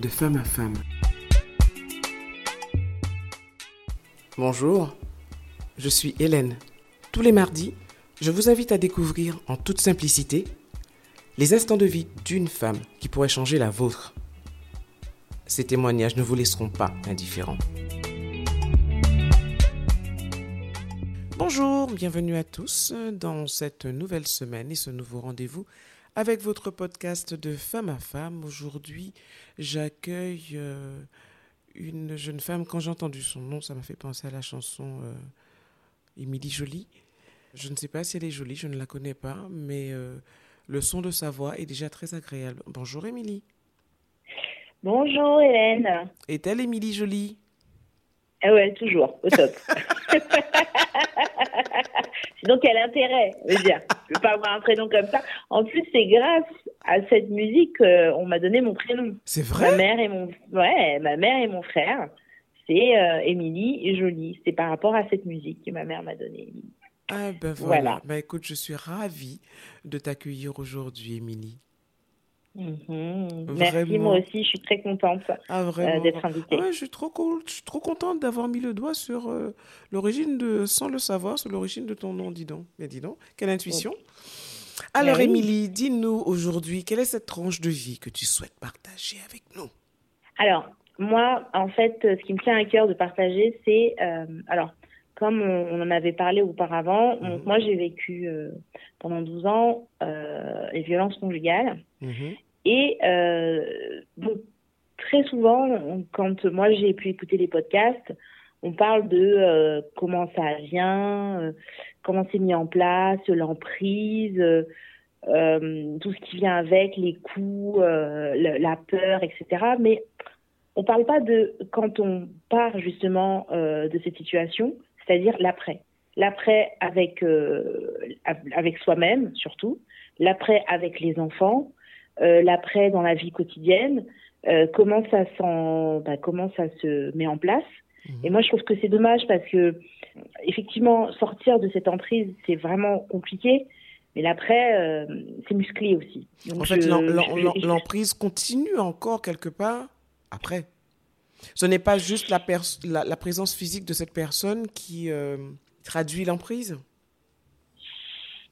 de femme à femme. Bonjour, je suis Hélène. Tous les mardis, je vous invite à découvrir en toute simplicité les instants de vie d'une femme qui pourrait changer la vôtre. Ces témoignages ne vous laisseront pas indifférents. Bonjour, bienvenue à tous dans cette nouvelle semaine et ce nouveau rendez-vous avec votre podcast de femme à femme. Aujourd'hui, j'accueille euh, une jeune femme. Quand j'ai entendu son nom, ça m'a fait penser à la chanson euh, Émilie Jolie. Je ne sais pas si elle est jolie, je ne la connais pas, mais euh, le son de sa voix est déjà très agréable. Bonjour Émilie. Bonjour Hélène. Est-elle Émilie Jolie Ah ouais, toujours, au top. Sinon, quel intérêt Je veux dire, je peux pas avoir un prénom comme ça. En plus, c'est grâce à cette musique qu'on m'a donné mon prénom. C'est vrai? Ma mère et mon, ouais, ma mère et mon frère, c'est euh, Émilie et Jolie. C'est par rapport à cette musique que ma mère m'a donné. Émilie. Ah ben voilà. Ben écoute, je suis ravie de t'accueillir aujourd'hui, Émilie. Mhm. Merci, moi aussi, je suis très contente Ah euh, d'être invitée. Ouais, je suis trop cool, je suis trop contente d'avoir mis le doigt sur euh, l'origine de, sans le savoir, sur l'origine de ton nom, dis donc. Mais dis donc, quelle intuition. Alors, oui. Émilie, dis-nous aujourd'hui, quelle est cette tranche de vie que tu souhaites partager avec nous? Alors, moi, en fait, euh, ce qui me tient à cœur de partager, c'est, euh, alors, comme on, en avait parlé auparavant, Mhm. moi, j'ai vécu euh, pendant 12 ans euh, les violences conjugales. Mhm. Et euh, très souvent, quand moi, j'ai pu écouter les podcasts, on parle de euh, comment ça vient, euh, comment c'est mis en place, l'emprise, tout ce qui vient avec, les coups, la peur, etc. Mais on parle pas de quand on part justement de cette situation, c'est-à-dire l'après. L'après avec av- avec soi-même surtout, l'après avec les enfants, l'après dans la vie quotidienne, euh, comment ça s'en, bah, comment ça se met en place. Mhm. Et moi, je trouve que c'est dommage parce que effectivement, sortir de cette emprise, c'est vraiment compliqué. Mais l'après, euh, c'est musclé aussi. Donc, En fait, l'emprise continue encore quelque part après. Ce n'est pas juste la, pers- la, la présence physique de cette personne qui euh, traduit l'emprise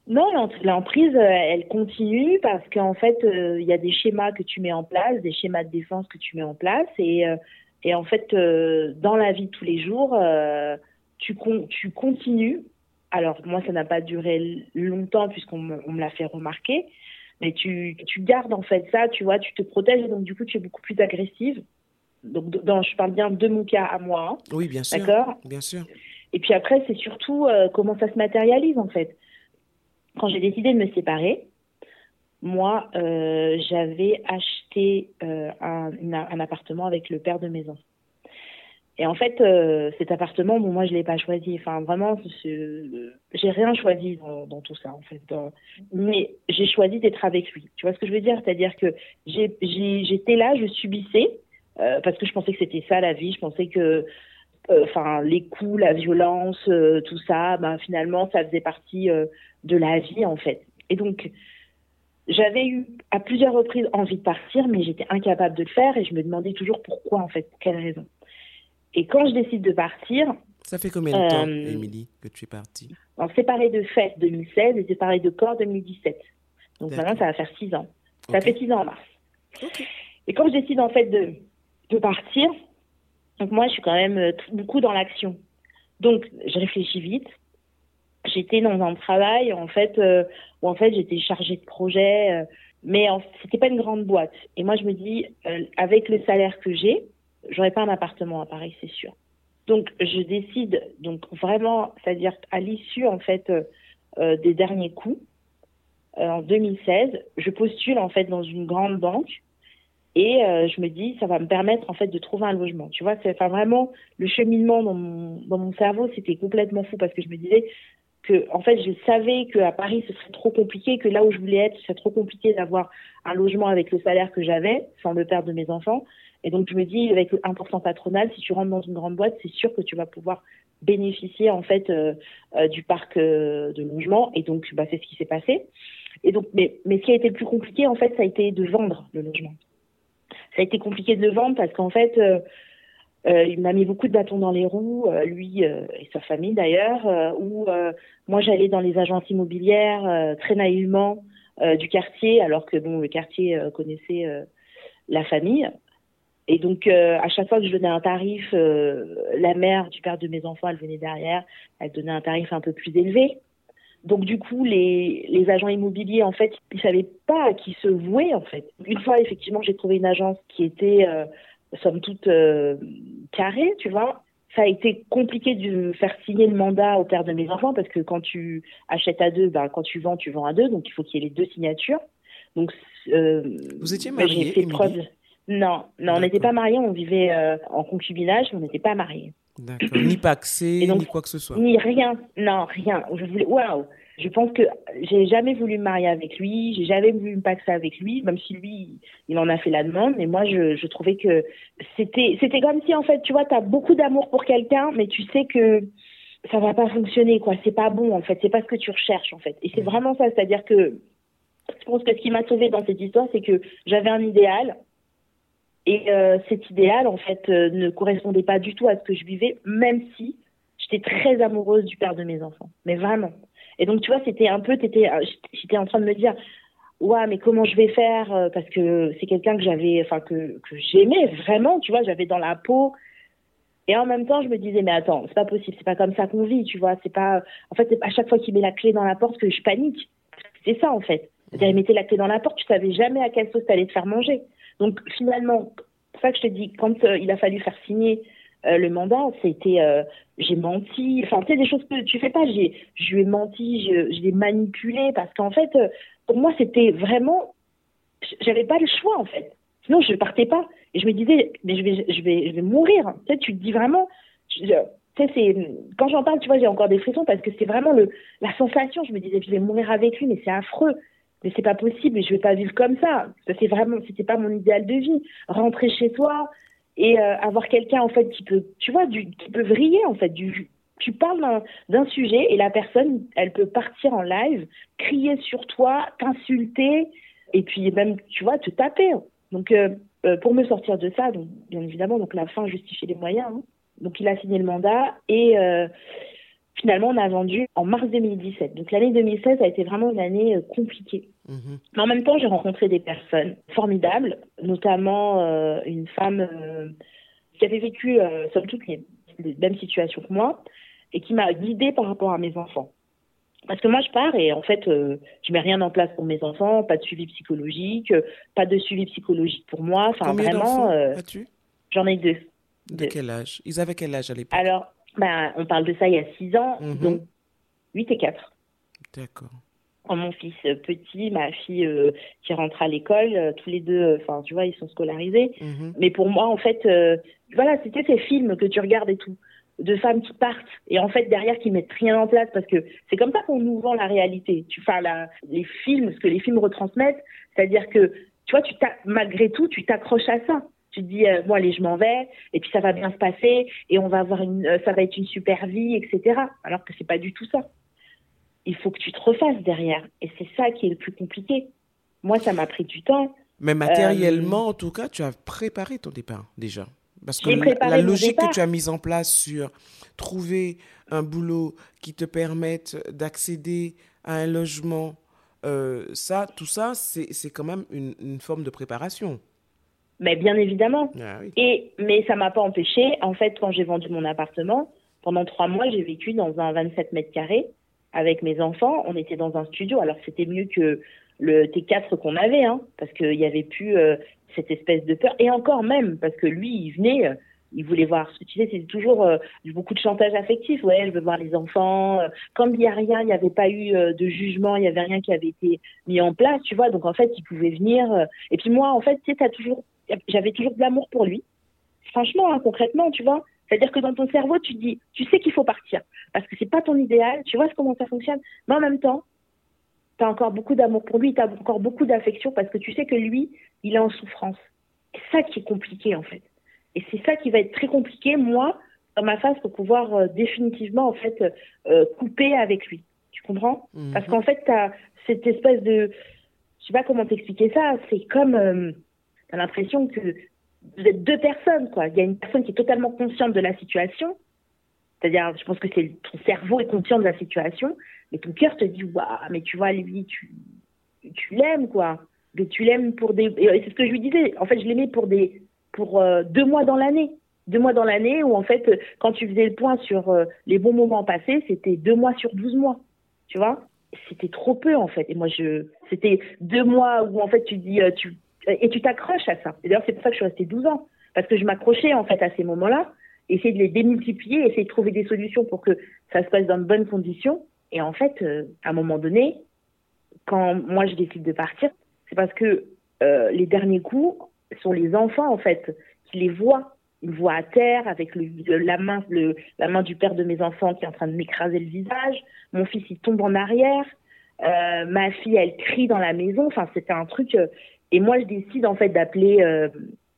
Non, l'emprise, euh, elle continue parce qu'en fait, euh, il y a des schémas que tu mets en place, des schémas de défense que tu mets en place. Et, euh, et en fait, euh, dans la vie de tous les jours, tu, con- tu continues. Alors, moi, ça n'a pas duré longtemps puisqu'on me, l'a fait remarquer. Mais tu, tu gardes en fait ça, tu vois, tu te protèges et donc du coup, tu es beaucoup plus agressive. Donc, dans, je parle bien de mon cas à moi, hein, Oui, bien sûr. d'accord? Bien sûr. et puis après, c'est surtout comment ça se matérialise en fait. Quand j'ai décidé de me séparer, moi, euh, j'avais acheté euh, un, appartement avec le père de mes enfants. Et en fait, euh, cet appartement, bon, moi, je l'ai pas choisi. Enfin, vraiment, j'ai rien choisi dans, tout ça, en fait. Mais j'ai choisi d'être avec lui. Tu vois ce que je veux dire? C'est-à-dire que j'étais là, je subissais, parce que je pensais que c'était ça la vie. Je pensais que les coups, la violence, tout ça, ben finalement ça faisait partie de la vie en fait. Et donc j'avais eu à plusieurs reprises envie de partir, mais j'étais incapable de le faire et je me demandais toujours pourquoi en fait, pour quelle raison. Et quand je décide de partir, Ça fait combien de temps, Euh, Émilie, que tu es partie? On séparé de fête 2016 et séparé de corps 2017. Donc maintenant ça va faire six ans. Ça fait six ans en mars. Et quand je décide en fait de, de partir, donc moi je suis quand même euh, beaucoup dans l'action. Donc je réfléchis vite. J'étais dans un travail en fait euh, où en fait j'étais chargée de projet, euh, mais c'était pas une grande boîte. Et moi je me dis euh, avec le salaire que j'ai, j'aurais pas un appartement à Paris, c'est sûr. Donc je décide donc vraiment, c'est-à-dire à l'issue en fait euh, des derniers coups en 2016, je postule en fait dans une grande banque et je me dis ça va me permettre en fait de trouver un logement. Tu vois, c'est enfin vraiment le cheminement dans mon dans mon cerveau, c'était complètement fou parce que je me disais que en fait je savais que à Paris ce serait trop compliqué, que là où je voulais être, ce serait trop compliqué d'avoir un logement avec le salaire que j'avais sans le père de mes enfants. Et donc je me dis avec le 1% patronal, si tu rentres dans une grande boîte, c'est sûr que tu vas pouvoir bénéficier en fait euh, euh, du parc euh, de logement. Et donc bah, c'est ce qui s'est passé. Et donc mais mais ce qui a été le plus compliqué en fait, ça a été de vendre le logement. ça a été compliqué de le vendre parce qu'en fait, il m'a mis beaucoup de bâtons dans les roues, lui et sa famille d'ailleurs, où moi j'allais dans les agences immobilières très naïvement du quartier, alors que bon, le quartier connaissait la famille. Et donc, euh, à chaque fois que je donnais un tarif, euh, la mère du père de mes enfants, elle venait derrière, elle donnait un tarif un peu plus élevé. Donc, du coup, les, les agents immobiliers, en fait, ils savaient pas à qui se vouer, en fait. Une fois, effectivement, j'ai trouvé une agence qui était, euh, somme toute, euh, carrée, tu vois. Ça a été compliqué de faire signer le mandat au père de mes enfants parce que quand tu achètes à deux, ben, quand tu vends, tu vends à deux. Donc, il faut qu'il y ait les deux signatures. Donc, Vous étiez ben, preuve... Non, non, on n'était pas mariés, on vivait euh, en concubinage, on n'était pas mariés. D'accord. Ni paxé, ni quoi que ce soit. Ni rien, non, rien. Je voulais, waouh. Je pense que j'ai jamais voulu me marier avec lui, j'ai jamais voulu me paxer avec lui, même si lui, il en a fait la demande. Mais moi, je, je trouvais que c'était, c'était comme si en fait, tu vois, tu as beaucoup d'amour pour quelqu'un, mais tu sais que ça va pas fonctionner, quoi. C'est pas bon, en fait. C'est pas ce que tu recherches, en fait. Et c'est vraiment ça, c'est-à-dire que je pense que ce qui m'a sauvé dans cette histoire, c'est que j'avais un idéal, et euh, cet idéal, en fait, euh, ne correspondait pas du tout à ce que je vivais, même si j'étais très amoureuse du père de mes enfants. Mais vraiment. Et donc, tu vois, c'était un peu, euh, j'étais en train de me dire, ouais, mais comment je vais faire Parce que c'est quelqu'un que j'avais, enfin, que, que j'aimais vraiment, tu vois, j'avais dans la peau. Et en même temps, je me disais, mais attends, c'est pas possible, c'est pas comme ça qu'on vit, tu vois, c'est pas. En fait, à chaque fois qu'il met la clé dans la porte, que je panique. C'est ça, en fait. C'est-à-dire, il mettait la clé dans la porte, tu savais jamais à quelle sauce t'allais te faire manger. Donc finalement, c'est ça que je te dis, quand euh, il a fallu faire signer euh, le mandat, c'était euh, j'ai menti, enfin tu sais des choses que tu fais pas, j'ai je lui ai menti, je, je l'ai manipulé parce qu'en fait pour moi c'était vraiment j'avais pas le choix en fait. Sinon je partais pas et je me disais mais je vais je vais je vais mourir. Tu sais tu te dis vraiment sais c'est quand j'en parle tu vois j'ai encore des frissons parce que c'est vraiment le la sensation, je me disais je vais mourir avec lui mais c'est affreux mais c'est pas possible et je vais pas vivre comme ça. Ça c'est vraiment, c'était pas mon idéal de vie. Rentrer chez toi et euh, avoir quelqu'un en fait qui peut, tu vois, du, qui peut vriller en fait. Du, tu parles d'un sujet et la personne, elle peut partir en live, crier sur toi, t'insulter et puis même, tu vois, te taper. Donc euh, euh, pour me sortir de ça, donc bien évidemment, donc la fin justifie les moyens. Hein. Donc il a signé le mandat et finalement, on a vendu en mars 2017. Donc l'année 2016 a été vraiment une année euh, compliquée. Mhm. Mais en même temps, j'ai rencontré des personnes formidables, notamment euh, une femme euh, qui avait vécu, somme toute, les, mêmes situations que moi, et qui m'a guidée par rapport à mes enfants. Parce que moi, je pars et en fait, je mets rien en place pour mes enfants, pas de suivi psychologique, pas de suivi psychologique pour moi. Enfin, Combien vraiment. J'en ai deux. De quel âge? Ils avaient quel âge à l'époque? Alors, bah, on parle de ça il y a 6 ans, mhm. donc 8 et 4. D'accord. Mon fils petit, ma fille euh, qui rentre à l'école, euh, tous les deux, euh, enfin, tu vois, ils sont scolarisés. Mhm. Mais pour moi, en fait, voilà, c'était ces films que tu regardes et tout, de femmes qui partent et en fait derrière qui mettent rien en place parce que c'est comme ça qu'on nous vend la réalité. Tu enfin, la, les films, ce que les films retransmettent, c'est-à-dire que tu vois, tu malgré tout, tu t'accroches à ça tu te dis euh, bon allez je m'en vais et puis ça va bien se passer et on va avoir une euh, ça va être une super vie etc alors que c'est pas du tout ça. Il faut que tu te refasses derrière et c'est ça qui est le plus compliqué. Moi ça m'a pris du temps. Mais matériellement euh, en tout cas tu as préparé ton départ déjà. Parce que la, logique que tu as mise en place sur trouver un boulot qui te permette d'accéder à un logement ça tout ça c'est quand même une, une forme de préparation mais bien évidemment. Ah et mais ça m'a pas empêché. En fait, quand j'ai vendu mon appartement, pendant trois mois, j'ai vécu dans un 27 mètres carrés avec mes enfants. On était dans un studio. Alors c'était mieux que le T4 qu'on avait, hein, parce qu'il y avait plus euh, cette espèce de peur. Et encore même, parce que lui, il venait, euh, il voulait voir. Ce que tu sais, c'est toujours euh, beaucoup de chantage affectif. Ouais, je veux voir les enfants. Comme il n'y a rien, il n'y avait pas eu de jugement, il n'y avait rien qui avait été mis en place, tu vois. Donc en fait, il pouvait venir. et puis moi, en fait, tu sais, as toujours j'avais toujours de l'amour pour lui. Franchement, hein, concrètement, tu vois. C'est-à-dire que dans ton cerveau, tu dis, tu sais qu'il faut partir parce que c'est pas ton idéal, tu vois comment ça fonctionne. Mais en même temps, tu as encore beaucoup d'amour pour lui, tu as encore beaucoup d'affection parce que tu sais que lui, il est en souffrance. C'est ça qui est compliqué en fait. Et c'est ça qui va être très compliqué, moi, dans ma phase, pour pouvoir euh, définitivement en fait euh, couper avec lui. Tu comprends? Mhm. Parce qu'en fait, tu as cette espèce de, je sais pas comment t'expliquer ça, c'est comme euh, as l'impression que vous êtes deux personnes, quoi. Il y a une personne qui est totalement consciente de la situation. C'est-à-dire, je pense que c'est ton cerveau est conscient de la situation, mais ton cœur te dit, waouh, mais tu vois, lui, tu, tu l'aimes, quoi. Mais tu l'aimes pour des. C'est ce que je lui disais. En fait, je l'aimais pour des, pour euh, deux mois dans l'année. Deux mois dans l'année où, en fait, quand tu faisais le point sur euh, les bons moments passés, c'était deux mois sur douze mois. Tu vois? C'était trop peu, en fait. Et moi, je. C'était deux mois où, en fait, tu dis. Euh, et tu t'accroches à ça. D'ailleurs, c'est pour ça que je suis restée 12 ans. Parce que je m'accrochais, en fait, à ces moments-là. Essayer de les démultiplier, essayer de trouver des solutions pour que ça se passe dans de bonnes conditions. Et en fait, à un moment donné, quand moi je décide de partir, c'est parce que euh, les derniers coups sont les enfants en fait qui les voient. Ils voient à terre avec la main la main du père de mes enfants qui est en train de m'écraser le visage. Mon fils il tombe en arrière. Euh, ma fille elle crie dans la maison. Enfin c'était un truc. Euh, et moi je décide en fait d'appeler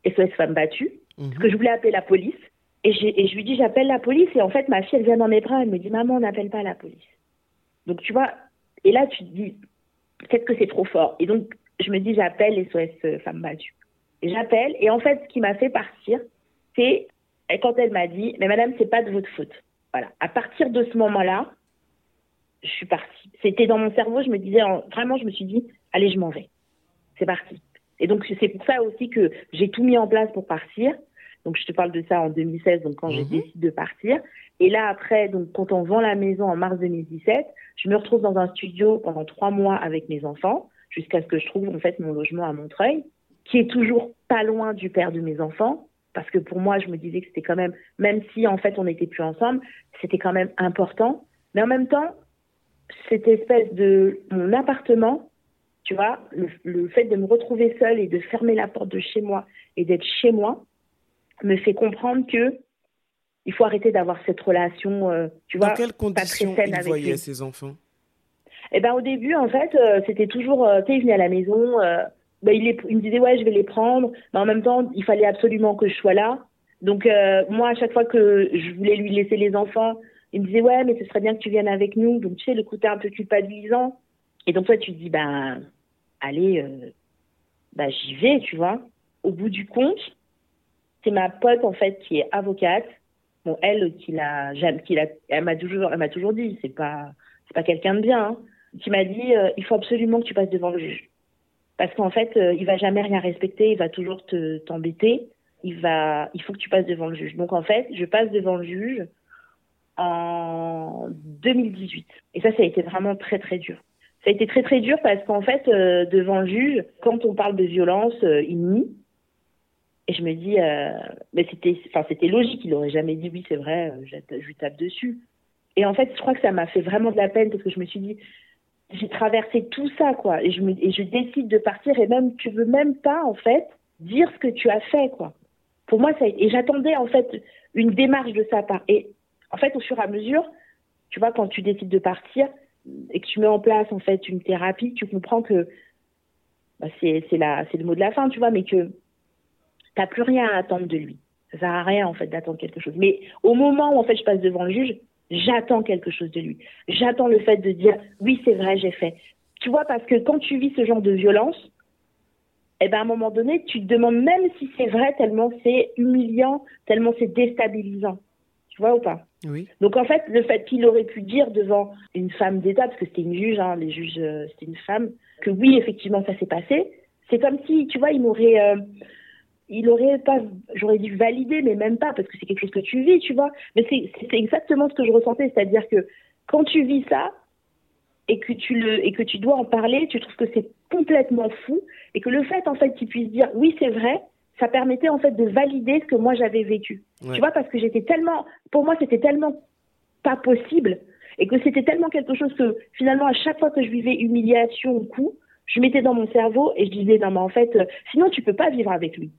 SOS Femmes Battues parce que je voulais appeler la police. Et, et je lui dis j'appelle la police et en fait ma fille elle vient dans mes bras elle me dit maman on n'appelle pas la police. Donc tu vois et là tu te dis peut-être que c'est trop fort. Et donc, je me dis, j'appelle SOS euh, Femmes Battues. Et j'appelle, et en fait, ce qui m'a fait partir, c'est quand elle m'a dit, mais madame, c'est pas de votre faute. Voilà. À partir de ce moment-là, je suis partie. C'était dans mon cerveau, je me disais, vraiment, je me suis dit, allez, je m'en vais. C'est parti. Et donc, c'est pour ça aussi que j'ai tout mis en place pour partir. Donc, je te parle de ça en 2016, donc quand j'ai mhm. décidé de partir. Et là, après, donc, quand on vend la maison en mars 2017, je me retrouve dans un studio pendant trois mois avec mes enfants, jusqu'à ce que je trouve, en fait, mon logement à Montreuil, qui est toujours pas loin du père de mes enfants. Parce que pour moi, je me disais que c'était quand même, même si en fait on n'était plus ensemble, c'était quand même important. Mais en même temps, cette espèce de mon appartement, tu vois, le, le fait de me retrouver seule et de fermer la porte de chez moi et d'être chez moi, me fait comprendre que il faut arrêter d'avoir cette relation, euh, tu vois, Dans quelles conditions il voyait ses enfants? Eh ben au début, en fait, euh, c'était toujours, euh, tu sais, il venait à la maison, ben, il, il, me disait ouais, je vais les prendre, mais en même temps, il fallait absolument que je sois là. Donc moi, à chaque fois que je voulais lui laisser les enfants, il me disait ouais, mais ce serait bien que tu viennes avec nous. Donc tu sais, le côté un peu culpabilisant. Et donc toi, tu te dis ben allez, ben, j'y vais, tu vois. Au bout du compte, c'est ma pote en fait qui est avocate. Bon, elle qui l'a, qui l'a, elle m'a toujours, elle m'a toujours dit, c'est pas, c'est pas quelqu'un de bien, hein, qui m'a dit, euh, il faut absolument que tu passes devant le juge, parce qu'en fait, euh, il va jamais rien respecter, il va toujours te t'embêter, il va, il faut que tu passes devant le juge. Donc en fait, je passe devant le juge en 2018, et ça, ça a été vraiment très très dur. Ça a été très très dur parce qu'en fait, euh, devant le juge, quand on parle de violence, il nie. Et je me dis, euh, mais c'était, enfin, c'était logique. Il aurait jamais dit oui, c'est vrai, euh, je, lui tape dessus. Et en fait, je crois que ça m'a fait vraiment de la peine parce que je me suis dit, j'ai traversé tout ça, quoi. Et je, me, et je décide de partir et même, tu veux même pas, en fait, dire ce que tu as fait, quoi. Pour moi, ça Et j'attendais, en fait, une démarche de sa part. Et en fait, au fur et à mesure, tu vois, quand tu décides de partir et que tu mets en place, en fait, une thérapie, tu comprends que bah, c'est, le mot de la fin, tu vois, mais que t'as plus rien à attendre de lui. Ça sert à rien en fait d'attendre quelque chose. Mais au moment où en fait je passe devant le juge, j'attends quelque chose de lui. J'attends le fait de dire oui c'est vrai j'ai fait. Tu vois parce que quand tu vis ce genre de violence, eh ben à un moment donné tu te demandes même si c'est vrai tellement c'est humiliant, tellement c'est déstabilisant. Tu vois ou pas? Oui. Donc en fait le fait qu'il aurait pu dire devant une femme d'État parce que c'était une juge, hein, les juges euh, c'était une femme, que oui effectivement ça s'est passé. C'est comme si tu vois il m'aurait euh, il aurait pas, j'aurais dû valider, mais même pas, parce que c'est quelque chose que tu vis, tu vois. Mais c'est exactement ce que je ressentais, c'est-à-dire que quand tu vis ça et que tu le et que tu dois en parler, tu trouves que c'est complètement fou et que le fait en fait qu'il puisse dire oui c'est vrai, ça permettait en fait de valider ce que moi j'avais vécu. Tu vois, parce que j'étais tellement, pour moi c'était tellement pas possible et que c'était tellement quelque chose que finalement à chaque fois que je vivais humiliation ou coup, je mettais dans mon cerveau et je disais non mais en fait, sinon tu peux pas vivre avec lui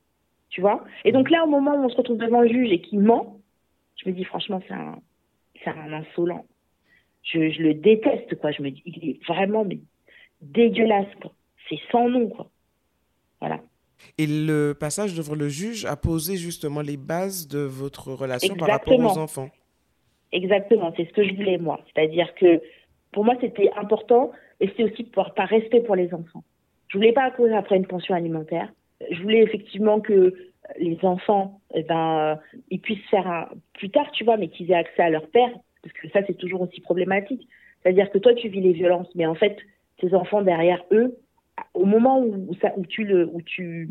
tu vois? Et donc là, au moment où on se retrouve devant le juge et qu'il ment, je me dis franchement, c'est un, c'est un insolent. Je, je, le déteste, quoi. Je me dis, il est vraiment mais, dégueulasse, quoi. C'est sans nom, quoi. Voilà. Et le passage devant le juge a posé justement les bases de votre relation par rapport aux enfants. Exactement, c'est ce que je voulais, moi. C'est-à-dire que pour moi, c'était important et c'est aussi pour, par respect pour les enfants. Je voulais pas courir après une pension alimentaire je voulais effectivement que les enfants, eh ben, ils puissent faire un, plus tard, tu vois, mais qu'ils aient accès à leur père, parce que ça, c'est toujours aussi problématique. C'est-à-dire que toi, tu vis les violences, mais en fait, tes enfants derrière eux, au moment où, ça, où tu le, où tu,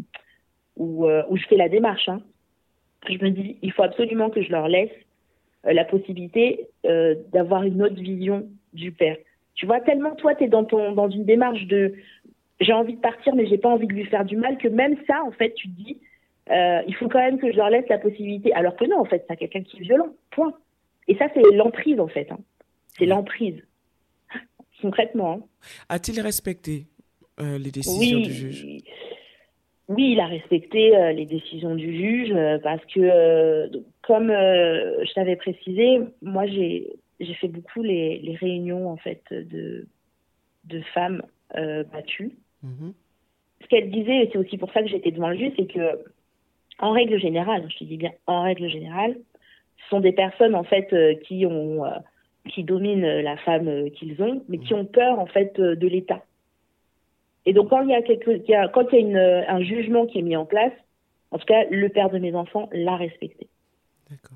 où, euh, où je fais la démarche, hein, je me dis, il faut absolument que je leur laisse euh, la possibilité euh, d'avoir une autre vision du père. Tu vois, tellement toi, tu es dans, ton, dans une démarche de j'ai envie de partir, mais j'ai pas envie de lui faire du mal, que même ça, en fait, tu te dis, il faut quand même que je leur laisse la possibilité. Alors que non, en fait, c'est quelqu'un qui est violent, point. Et ça, c'est l'emprise, en fait. Hein. C'est l'emprise, concrètement. Hein. A-t-il respecté euh, les décisions du juge Oui, il a respecté euh, les décisions du juge parce que, comme je t'avais précisé, moi, j'ai fait beaucoup les, les, réunions, en fait, de, de femmes battues. Mm-hmm. Ce qu'elle disait, et c'est aussi pour ça que j'étais devant le juge, c'est que en règle générale, je te dis bien en règle générale, ce sont des personnes en fait euh, qui ont euh, qui dominent la femme euh, qu'ils ont, mais qui ont peur en fait de l'État. Et donc quand il y a quelque, quand il y a une, un jugement qui est mis en place, en tout cas le père de mes enfants l'a respecté.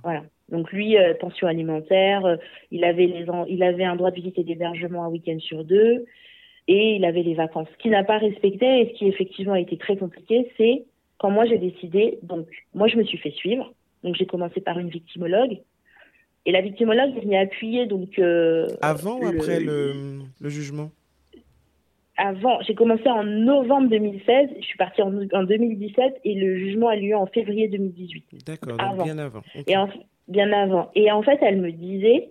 Voilà. Donc lui, pension alimentaire, il avait les, il avait un droit de visite et d'hébergement un week-end sur deux, et il avait les vacances. Ce qu'il n'a pas respecté et ce qui effectivement a été très compliqué, c'est quand moi j'ai décidé, donc moi je me suis fait suivre, donc j'ai commencé par une victimologue, et la victimologue venait appuyer donc. Euh, Avant ou après le, le jugement? Avant, j'ai commencé en novembre 2016, je suis partie en, en, 2017 et le jugement a lieu en février 2018. D'accord, donc bien avant. Et bien avant. Et en fait, elle me disait,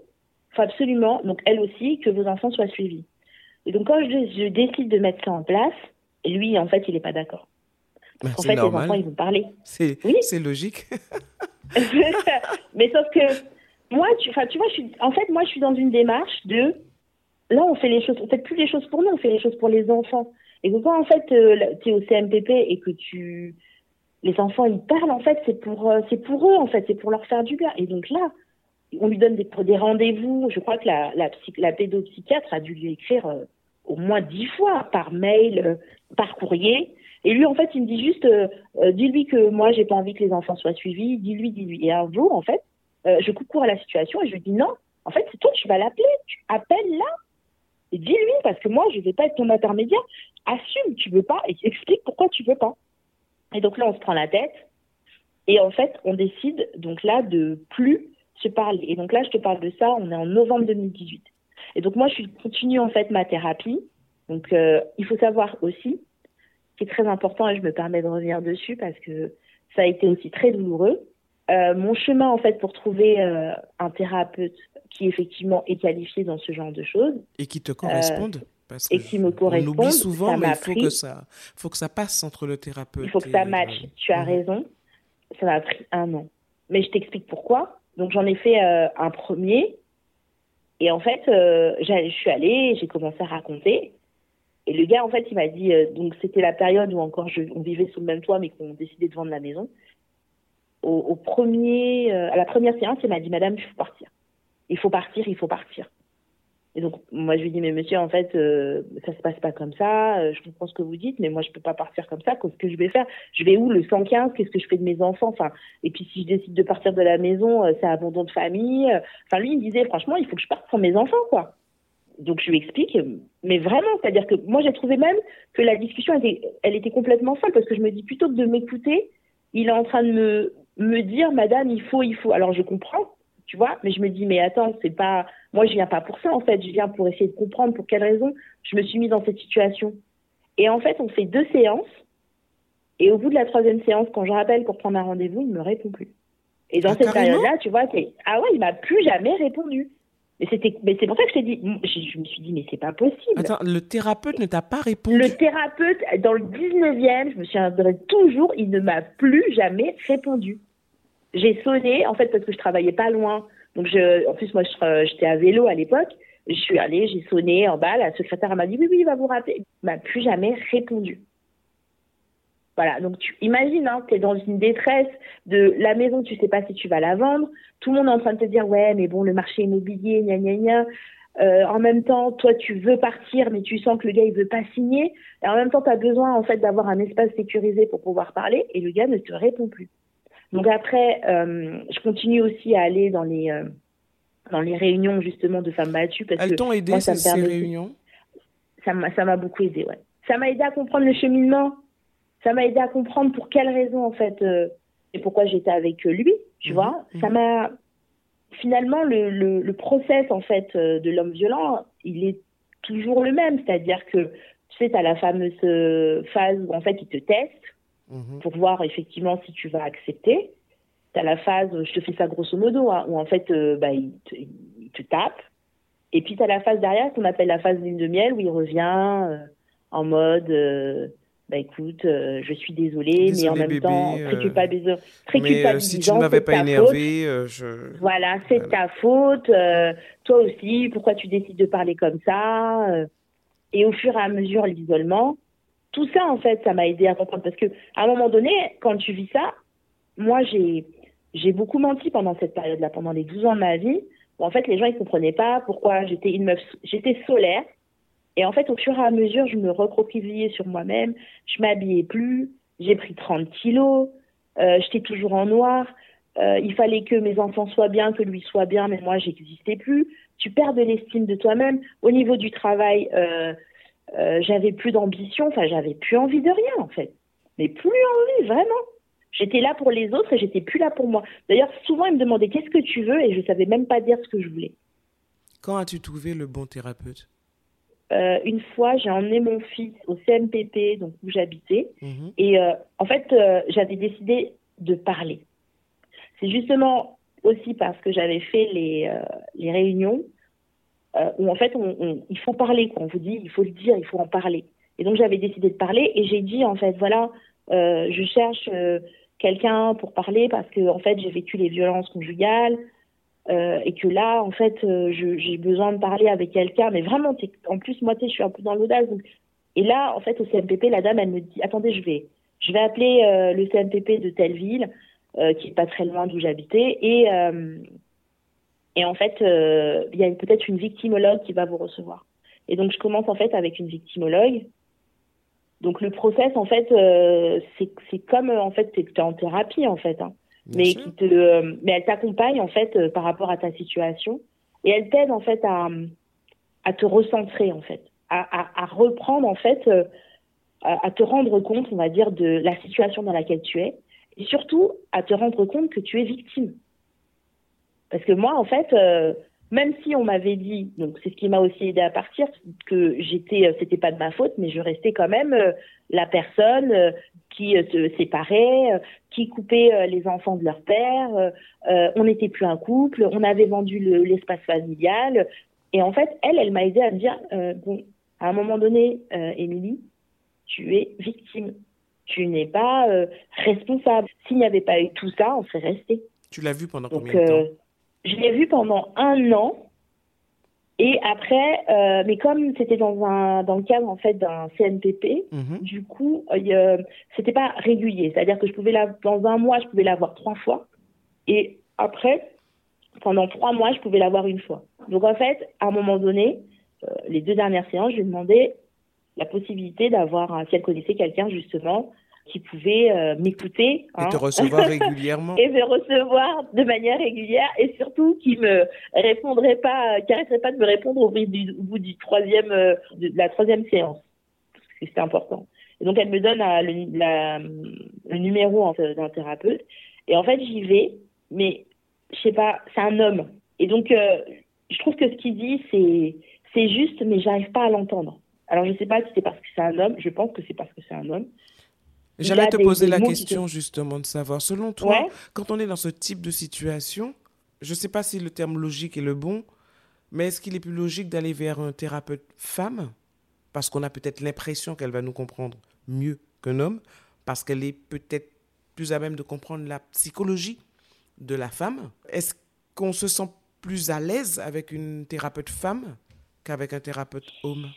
faut absolument, donc elle aussi, que vos enfants soient suivis. Et donc quand je, je décide de mettre ça en place, lui, en fait, il n'est pas d'accord. Bah, en fait, normal. les enfants, ils vont parler. C'est oui logique. Mais sauf que moi, tu, tu vois, je suis, en fait, moi, je suis dans une démarche de là, on fait les choses, on fait plus les choses pour nous, on fait les choses pour les enfants. Et donc, quand en fait, euh, tu es au CMPP et que tu, les enfants, ils parlent, en fait, c'est pour, euh, c'est pour eux, en fait, c'est pour leur faire du bien. Et donc là, on lui donne des, rendez-vous. Je crois que la, pédopsychiatre a dû lui écrire euh, au moins dix fois par mail, par courrier. Et lui, en fait, il me dit juste, dis-lui que moi, j'ai pas envie que les enfants soient suivis, dis-lui, dis-lui. Et un jour, en fait, je coupe court à la situation et je lui dis non, en fait, c'est toi, tu vas l'appeler, tu appelles là dis-lui parce que moi, je vais pas être ton intermédiaire. Assume, tu veux pas et explique pourquoi tu veux pas. Et donc là, on se prend la tête et en fait, on décide donc là de plus se parler. Et donc là, je te parle de ça, on est en novembre 2018. Et donc moi, je continue en fait ma thérapie. Donc il faut savoir aussi qui est très important et je me permets de revenir dessus parce que ça a été aussi très douloureux. Euh, mon chemin en fait pour trouver euh, un thérapeute qui effectivement est qualifié dans ce genre de choses et qui te corresponde. Euh, parce et qui me correspond. On oublie souvent, mais il faut que ça, faut que ça passe entre le thérapeute. Il faut que ça matche. Tu as mhm. raison. Ça m'a pris un an. Mais je t'explique pourquoi. Donc j'en ai fait un premier. Et en fait, je suis allée, j'ai commencé à raconter. Et le gars, en fait, il m'a dit, donc c'était la période où encore je, on vivait sous le même toit, mais qu'on décidait de vendre la maison. Au, premier, euh, à la première séance, il m'a dit, Madame, il faut partir. Il faut partir, il faut partir. Et donc, moi, je lui dis, mais monsieur, en fait, euh, ça se passe pas comme ça. je comprends ce que vous dites, mais moi, je peux pas partir comme ça. Qu'est-ce que je vais faire? Je vais où le 115 Qu'est-ce que je fais de mes enfants? Enfin, et puis si je décide de partir de la maison, c'est abandon de famille. Enfin, lui, il me disait, franchement, il faut que je parte pour mes enfants, quoi donc je lui explique, mais vraiment, c'est-à-dire que moi j'ai trouvé même que la discussion était, elle était complètement folle parce que je me dis plutôt que de m'écouter, il est en train de me me dire, Madame, il faut, il faut. Alors je comprends, tu vois, mais je me dis, mais attends, c'est pas, moi je viens pas pour ça en fait, je viens pour essayer de comprendre pour quelle raison je me suis mise dans cette situation. Et en fait, on fait deux séances, et au bout de la troisième séance, quand je rappelle pour prendre un rendez-vous, il me répond plus. Et dans ah, cette période-là, tu vois, c'est ah ouais, il m'a plus jamais répondu. Mais c'était, mais c'est pour ça que je t'ai dit, je, me suis dit, mais c'est pas possible. Attends, le thérapeute ne t'a pas répondu Le thérapeute, dans le 19e, je me souviendrai toujours, il ne m'a plus jamais répondu. J'ai sonné, en fait, parce que je travaillais pas loin. Donc, je, en plus, moi, j'étais à vélo à l'époque. Je suis allée, j'ai sonné en bas. La secrétaire m'a dit, oui, oui, il va vous rappeler. Il m'a plus jamais répondu. Voilà, donc tu imagines, hein, tu es dans une détresse de la maison, tu sais pas si tu vas la vendre. Tout le monde est en train de te dire, ouais, mais bon, le marché immobilier, gna gna gna. Euh, en même temps, toi, tu veux partir, mais tu sens que le gars, il veut pas signer. Et en même temps, tu as besoin, en fait, d'avoir un espace sécurisé pour pouvoir parler, et le gars ne te répond plus. Donc après, euh, je continue aussi à aller dans les, euh, dans les réunions, justement, de femmes battues. Parce Elles t'ont aidé, ces, ces réunions? Ça m'a beaucoup aidé, ouais. Ça m'a aidé à comprendre le cheminement. Ça m'a aidé à comprendre pour quelles raisons, en fait, et pourquoi j'étais avec lui, tu mhm. vois. Ça mhm. m'a finalement, le, le, process en fait euh, de l'homme violent, il est toujours le même, c'est-à-dire que tu sais, tu as la fameuse euh, phase où en fait il te teste mhm. pour voir effectivement si tu vas accepter. Tu as la phase, je te fais ça grosso modo, hein, où en fait euh, bah, il, te, il, te, tape. Et puis tu as la phase derrière qu'on appelle la phase lune de miel où il revient en mode bah écoute, euh, je suis désolée, mais en même temps, très, culpa très mais, euh, si tu ne m'avais pas énervé, euh, je... Voilà, c'est ta faute. toi aussi, pourquoi tu décides de parler comme ça Et au fur et à mesure, l'isolement, tout ça, en fait, ça m'a aidé à comprendre. Parce que à un moment donné, quand tu vis ça, moi, j'ai j'ai beaucoup menti pendant cette période-là, pendant les 12 ans de ma vie. Où, en fait, les gens, ils comprenaient pas pourquoi j'étais une meuf... J'étais solaire, et en fait, au fur et à mesure, je me recroquevillais sur moi-même. Je m'habillais plus. J'ai pris 30 kilos. Euh, J'étais toujours en noir. Euh, il fallait que mes enfants soient bien, que lui soit bien, mais moi, j'existais plus. Tu perds de l'estime de toi-même. Au niveau du travail, euh, j'avais plus d'ambition. Enfin, j'avais plus envie de rien, en fait. Mais plus envie, vraiment. J'étais là pour les autres et j'étais plus là pour moi. D'ailleurs, souvent, ils me demandaient qu'est-ce que tu veux? Et je savais même pas dire ce que je voulais. Quand as-tu trouvé le bon thérapeute? Euh, une fois, j'ai emmené mon fils au CMPP, donc où j'habitais, mhm. et euh, en fait, euh, j'avais décidé de parler. C'est justement aussi parce que j'avais fait les, les réunions où en fait, on, il faut parler, quoi. On vous dit, il faut le dire, il faut en parler. Et donc, j'avais décidé de parler et j'ai dit, en fait, voilà, je cherche quelqu'un pour parler parce que, en fait, j'ai vécu les violences conjugales, euh, et que là, en fait, euh, j'ai besoin de parler avec quelqu'un, mais vraiment, en plus, moi, je suis un peu dans l'audace. Et là, en fait, au CMPP, la dame, elle me dit, attendez, je vais, je vais appeler euh, le CMPP de telle ville, qui est pas très loin d'où j'habitais, et en fait, il y a peut-être une victimologue qui va vous recevoir. Et donc, je commence en fait avec une victimologue. Donc, le process, en fait, c'est comme en fait, tu es en thérapie, en fait. Hein mais qui te, euh, mais elle t'accompagne en fait euh, par rapport à ta situation. Et elle t'aide en fait à, à te recentrer en fait, à, à, reprendre en fait, euh, à, te rendre compte, on va dire, de la situation dans laquelle tu es. Et surtout à te rendre compte que tu es victime. Parce que moi, en fait, même si on m'avait dit, donc c'est ce qui m'a aussi aidé à partir, que j'étais, c'était pas de ma faute, mais je restais quand même la personne qui euh, se séparaient, euh, qui coupaient euh, les enfants de leur père. on n'était plus un couple, on avait vendu l'espace familial. Et en fait, elle, elle m'a aidé à me dire, bon, à un moment donné, Émilie, tu es victime. Tu n'es pas responsable. S'il n'y avait pas eu tout ça, on serait resté. Tu l'as vu pendant combien de temps? Je l'ai vu pendant un an. Et après, euh, mais comme c'était dans un dans le cadre en fait d'un CNPP, mhm. du coup, euh, c'était pas régulier. C'est-à-dire que je pouvais la dans un mois, je pouvais l'avoir trois fois, et après, pendant trois mois, je pouvais l'avoir une fois. Donc en fait, à un moment donné, euh, les deux dernières séances, je lui ai demandé la possibilité d'avoir, si elle connaissait quelqu'un justement qui pouvait euh, m'écouter. Hein. Et te recevoir régulièrement. et me recevoir de manière régulière et surtout qui me répondrait pas, qui arrêterait pas de me répondre au bout du, au bout du troisième, euh, de la troisième séance. Parce que c'était important. Et donc elle me donne euh, le, la, le numéro d'un thérapeute. Et en fait j'y vais, mais je sais pas, c'est un homme. Et donc je trouve que ce qu'il dit c'est c'est juste, mais j'arrive pas à l'entendre. Alors je sais pas si c'est parce que c'est un homme, je pense que c'est parce que c'est un homme. J'allais te poser la question justement de savoir, selon toi, quand on est dans ce type de situation, je ne sais pas si le terme logique est le bon, mais est-ce qu'il est plus logique d'aller vers un thérapeute femme? Parce qu'on a peut-être l'impression qu'elle va nous comprendre mieux qu'un homme, parce qu'elle est peut-être plus à même de comprendre la psychologie de la femme. Est-ce qu'on se sent plus à l'aise avec une thérapeute femme qu'avec un thérapeute homme?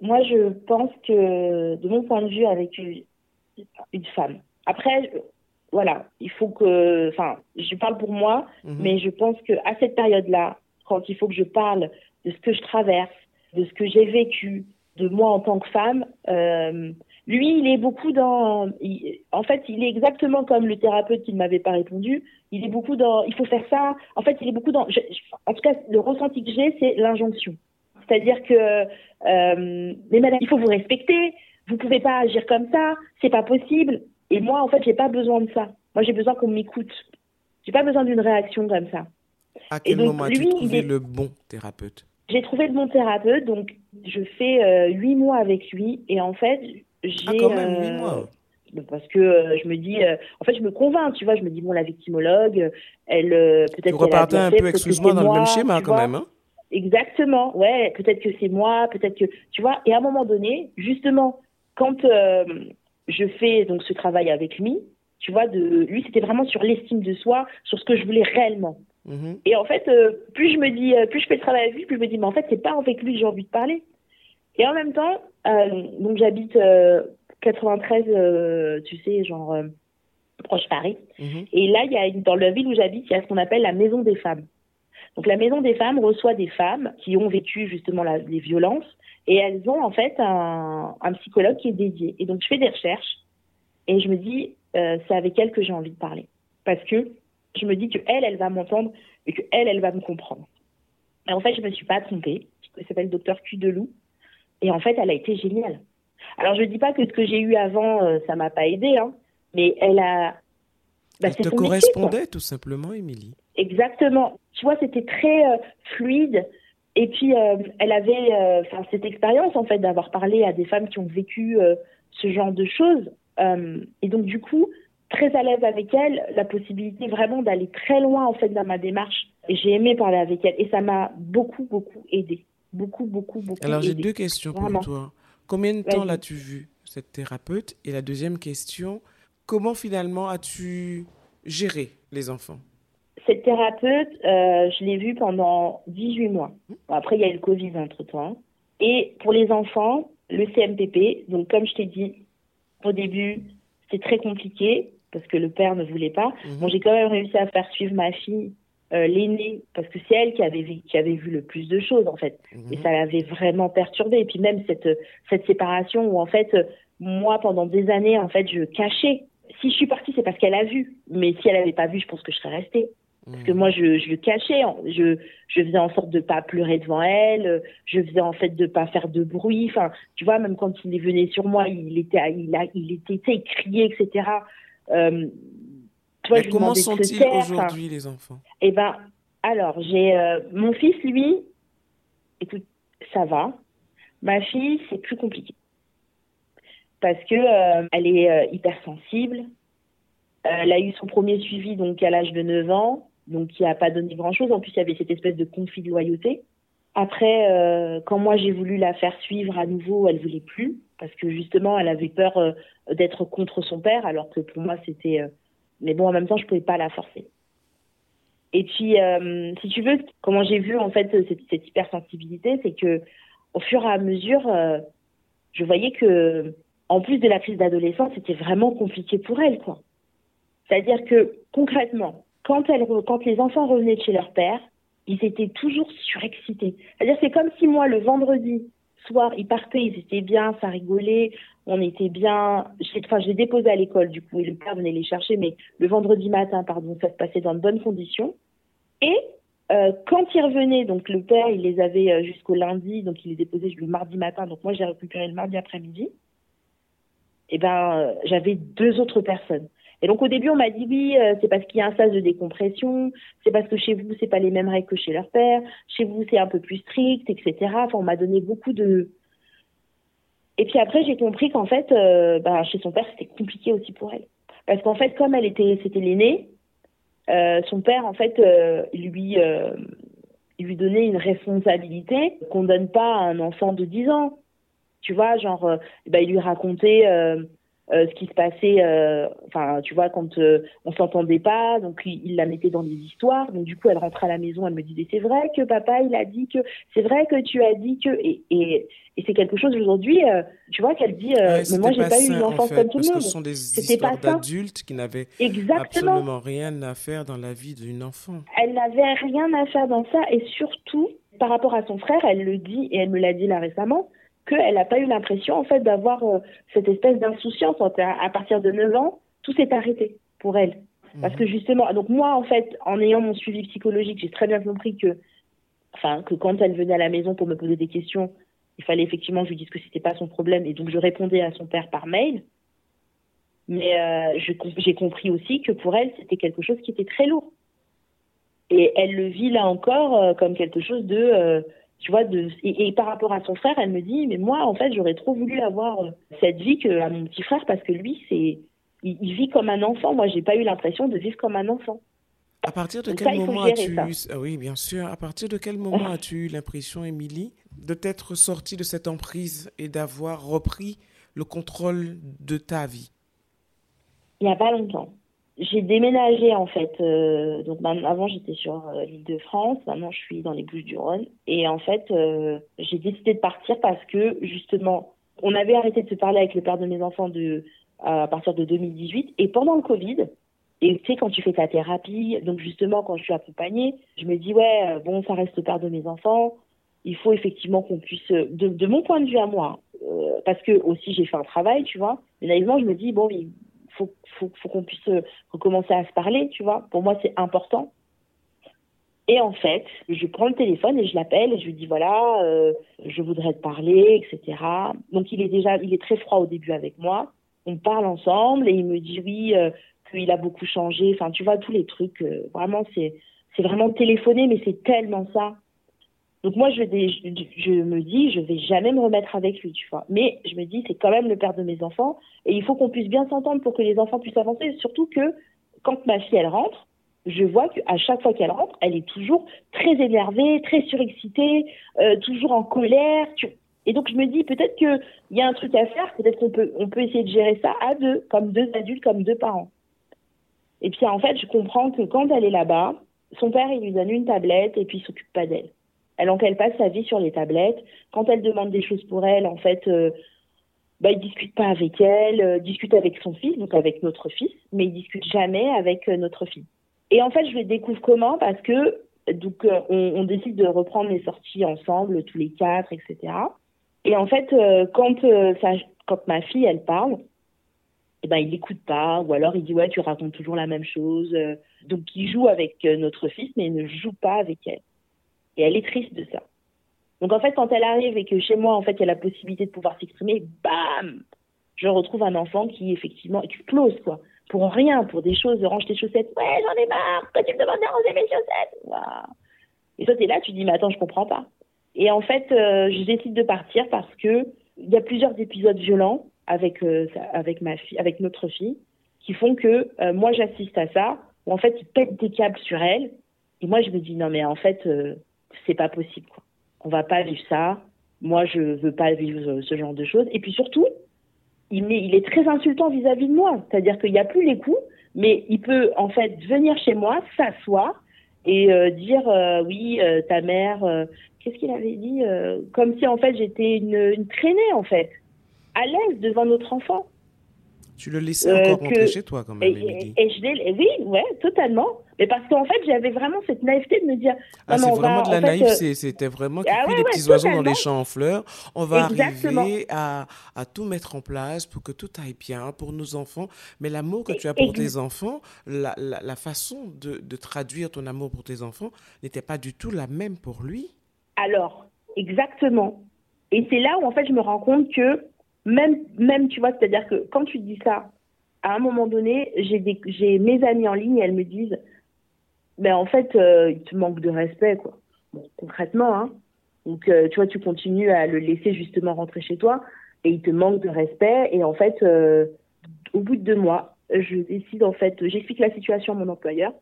Moi, je pense que, de mon point de vue, avec une, femme. Après, voilà, il faut que. Enfin, je parle pour moi, mhm. mais je pense qu'à cette période-là, quand il faut que je parle de ce que je traverse, de ce que j'ai vécu, de moi en tant que femme, euh, lui, il est beaucoup dans. en fait, il est exactement comme le thérapeute qui ne m'avait pas répondu. Il est beaucoup dans. Il faut faire ça. En fait, il est beaucoup dans. en tout cas, le ressenti que j'ai, c'est l'injonction. C'est-à-dire que euh, mais madame, il faut vous respecter. Vous pouvez pas agir comme ça. C'est pas possible. Et moi, en fait, j'ai pas besoin de ça. Moi, j'ai besoin qu'on m'écoute. J'ai pas besoin d'une réaction comme ça. À quel moment as-tu trouvé le bon thérapeute? J'ai trouvé le bon thérapeute, donc je fais euh, huit mois avec lui, et en fait, j'ai. Ah, quand même huit euh, mois parce que euh, je me dis, en fait, je me convainc, tu vois, je me dis, bon, la victimologue, elle, peut-être. Tu repartais un peu, excuse-moi, dans le même schéma quand même. Hein Exactement, ouais, peut-être que c'est moi, peut-être que, tu vois, et à un moment donné, justement, quand je fais donc ce travail avec lui, tu vois, de lui, c'était vraiment sur l'estime de soi, sur ce que je voulais réellement. Mhm. Et en fait, euh, plus je me dis, euh, plus je fais le travail avec lui, plus je me dis, mais en fait, c'est pas avec lui que j'ai envie de parler. Et en même temps, euh, donc j'habite 93, tu sais, genre proche Paris. Mhm. Et là, il y a dans la ville où j'habite, il y a ce qu'on appelle la maison des femmes. Donc la maison des femmes reçoit des femmes qui ont vécu justement la, les violences et elles ont en fait un, un psychologue qui est dédié. Et donc je fais des recherches et je me dis, euh, c'est avec elle que j'ai envie de parler. Parce que je me dis que elle, elle va m'entendre et que elle, elle va me comprendre. Et en fait, je me suis pas trompée. Elle s'appelle Docteur Cudelou. Et en fait, elle a été géniale. Alors, je dis pas que ce que j'ai eu avant, euh, ça m'a pas aidé, hein, mais elle a. Bah, elle te correspondait tout simplement, Émilie. Exactement. Tu vois, c'était très euh, fluide. Et puis, elle avait cette expérience, en fait, d'avoir parlé à des femmes qui ont vécu ce genre de choses. Euh, et donc, du coup, très à l'aise avec elle, la possibilité vraiment d'aller très loin, en fait, dans ma démarche. J'ai aimé parler avec elle. Et ça m'a beaucoup, beaucoup aidé. Beaucoup, beaucoup, beaucoup Alors, j'ai deux questions pour toi. Combien de temps l'as-tu vue, cette thérapeute? Et la deuxième question, comment finalement as-tu géré les enfants? Cette thérapeute, euh, je l'ai vue pendant 18 mois. après, il y a eu le Covid entre-temps. Et pour les enfants, le CMPP, donc comme je t'ai dit, au début, c'était très compliqué parce que le père ne voulait pas. Mhm. Bon, j'ai quand même réussi à faire suivre ma fille, euh, l'aînée, parce que c'est elle qui avait, vu, qui avait vu le plus de choses, en fait. Mhm. Et ça l'avait vraiment perturbée. Et puis même cette, cette séparation où, en fait, moi, pendant des années, en fait, je cachais. Si je suis partie, c'est parce qu'elle a vu. Mais si elle n'avait pas vu, je pense que je serais restée. Parce que moi, je, je le cachais. Je, je faisais en sorte de pas pleurer devant elle. Je faisais en fait de pas faire de bruit. Enfin, tu vois, même quand il venait sur moi, il était, il a, il était, il criait, etc. Euh, toi, comment sont-ils aujourd'hui, les enfants? Eh ben, alors, j'ai euh, mon fils, lui, écoute, ça va. Ma fille, c'est plus compliqué parce que euh, elle est hypersensible. Elle a eu son premier suivi donc à l'âge de 9 ans donc qui n'a pas donné grand-chose. En plus, il y avait cette espèce de conflit de loyauté. Après, euh, quand moi j'ai voulu la faire suivre à nouveau, elle voulait plus parce que justement, elle avait peur euh, d'être contre son père, alors que pour moi c'était. Euh, mais bon, en même temps, je pouvais pas la forcer. Et puis, si tu veux, comment j'ai vu en fait cette, cette hypersensibilité, c'est que au fur et à mesure, je voyais que, en plus de la crise d'adolescence, c'était vraiment compliqué pour elle, quoi. C'est-à-dire que concrètement, quand, les enfants revenaient de chez leur père, ils étaient toujours surexcités. C'est-à-dire, c'est comme si moi, le vendredi soir, ils partaient, ils étaient bien, ça rigolait, on était bien. Enfin, les déposais à l'école, du coup, et le père venait les chercher, mais le vendredi matin, pardon, ça se passait dans de bonnes conditions. Et euh, quand ils revenaient, donc le père, il les avait euh, jusqu'au lundi, donc il les déposait le mardi matin, donc moi, j'ai récupéré le mardi après-midi. Et eh ben, euh, j'avais deux autres personnes. Et donc au début, on m'a dit oui, euh, c'est parce qu'il y a un sas de décompression, c'est parce que chez vous, c'est pas les mêmes règles que chez leur père, chez vous, c'est un peu plus strict, etc. Enfin, on m'a donné beaucoup de. Et puis après, j'ai compris qu'en fait, bah, chez son père, c'était compliqué aussi pour elle. Parce qu'en fait, comme elle était, c'était l'aînée, euh, son père, en fait, lui, lui donnait une responsabilité qu'on donne pas à un enfant de 10 ans. Tu vois, genre, bah, il lui racontait euh, ce qui se passait, euh, enfin, tu vois, quand euh, on s'entendait pas, donc il, la mettait dans des histoires. Donc du coup, elle rentrait à la maison, elle me disait c'est vrai que papa il a dit que, c'est vrai que tu as dit que, et, et, et c'est quelque chose aujourd'hui, tu vois, qu'elle dit, mais moi j'ai pas eu une enfance comme tout le monde. Parce que ce sont des histoires d'adultes qui n'avaient absolument rien à faire dans la vie d'une enfant. Elle n'avait rien à faire dans ça, et surtout par rapport à son frère, elle le dit et elle me l'a dit là récemment qu'elle n'a pas eu l'impression en fait d'avoir euh, cette espèce d'insouciance. À, partir de 9 ans, tout s'est arrêté pour elle. Parce que mhm. justement, donc moi en fait, en ayant mon suivi psychologique, j'ai très bien compris que, enfin, que quand elle venait à la maison pour me poser des questions, il fallait effectivement que je lui dise que c'était pas son problème et donc je répondais à son père par mail. Mais euh, j'ai compris aussi que pour elle, c'était quelque chose qui était très lourd. Et elle le vit là encore euh, comme quelque chose de tu vois, de, et, par rapport à son frère, elle me dit, mais moi, en fait, j'aurais trop voulu avoir euh, cette vie que à mon petit frère parce que lui, c'est, il, vit comme un enfant. Moi, j'ai pas eu l'impression de vivre comme un enfant. À partir de quel moment as-tu ah oui, bien sûr. À partir de quel moment as-tu eu l'impression, Émilie, de t'être sortie de cette emprise et d'avoir repris le contrôle de ta vie? Il n'y a pas longtemps j'ai déménagé en fait. Euh, donc avant j'étais sur euh, l'île de France, maintenant je suis dans les Bouches-du-Rhône. Et en fait euh, j'ai décidé de partir parce que justement on avait arrêté de se parler avec le père de mes enfants de à partir de 2018 et pendant le Covid. Et tu sais quand tu fais ta thérapie, donc justement quand je suis accompagnée, je me dis ouais bon ça reste le père de mes enfants. Il faut effectivement qu'on puisse, de, de, mon point de vue à moi, parce que aussi j'ai fait un travail, tu vois. Mais naïvement je me dis bon il faut, faut, qu'on puisse euh, recommencer à se parler, tu vois. Pour moi, c'est important. Et en fait, je prends le téléphone et je l'appelle et je lui dis voilà, euh, je voudrais te parler, etc. Donc il est déjà, il est très froid au début avec moi. On parle ensemble et il me dit oui, euh, qu'il a beaucoup changé. Enfin, tu vois tous les trucs. vraiment, c'est c'est vraiment téléphoner, mais c'est tellement ça. Donc moi, je, me dis, je vais jamais me remettre avec lui, tu vois. Mais je me dis, c'est quand même le père de mes enfants, et il faut qu'on puisse bien s'entendre pour que les enfants puissent avancer. Surtout que quand ma fille elle rentre, je vois qu'à chaque fois qu'elle rentre, elle est toujours très énervée, très surexcitée, euh, toujours en colère. Et donc je me dis peut-être qu'il y a un truc à faire, peut-être qu'on peut, on peut essayer de gérer ça à deux, comme deux adultes, comme deux parents. Et puis en fait, je comprends que quand elle est là-bas, son père il lui donne une tablette et puis il s'occupe pas d'elle. Donc elle passe sa vie sur les tablettes. Quand elle demande des choses pour elle, en fait, euh, bah, il discute pas avec elle, euh, discute avec son fils, donc avec notre fils, mais il discute jamais avec euh, notre fille. Et en fait, je le découvre comment? Parce que donc euh, on, décide de reprendre les sorties ensemble, tous les quatre, etc. Et en fait, quand ça, quand ma fille elle parle, eh ben il n'écoute pas, ou alors il dit ouais tu racontes toujours la même chose. Donc il joue avec notre fils, mais il ne joue pas avec elle. Et elle est triste de ça. Donc en fait, quand elle arrive et que chez moi, en fait, il y a la possibilité de pouvoir s'exprimer, bam, je retrouve un enfant qui effectivement explose quoi. Pour rien, pour des choses, range tes chaussettes. Ouais, j'en ai marre. Pourquoi tu me demandes de ranger mes chaussettes Et toi, t'es là, tu dis, mais attends, je comprends pas. Et en fait, euh, je décide de partir parce que il y a plusieurs épisodes violents avec euh, avec ma fille, avec notre fille, qui font que euh, moi j'assiste à ça. Où en fait, il pète des câbles sur elle. Et moi, je me dis non, mais en fait, c'est pas possible. Quoi. On va pas vivre ça. Moi, je veux pas vivre ce genre de choses. Et puis surtout, il est, il est très insultant vis-à-vis de moi. C'est-à-dire qu'il n'y a plus les coups, mais il peut en fait venir chez moi, s'asseoir et euh, dire euh, oui, euh, ta mère, qu'est-ce qu'il avait dit Comme si en fait j'étais une, une traînée en fait, à l'aise devant notre enfant. Tu le laissais encore rentrer chez toi quand même, et, et, je oui, ouais, totalement. Mais parce qu'en fait, j'avais vraiment cette naïveté de me dire. Ah, c'est vraiment de la naïveté. Euh, c'était vraiment qu'il ah, des petits oiseaux dans les champs en fleurs. On va arriver à, à, tout mettre en place pour que tout aille bien pour nos enfants. Mais l'amour que tu as pour tes enfants, la, la, la façon de, de, traduire ton amour pour tes enfants n'était pas du tout la même pour lui. Alors, exactement. Et c'est là où, en fait, je me rends compte que même, même tu vois, c'est-à-dire que quand tu dis ça, à un moment donné, j'ai mes amis en ligne et elles me disent mais en fait, euh, il te manque de respect, quoi. Concrètement, hein. Donc, euh, tu vois, tu continues à le laisser justement rentrer chez toi et il te manque de respect. Et en fait, euh, au bout de deux mois, je décide, en fait, j'explique la situation à mon employeur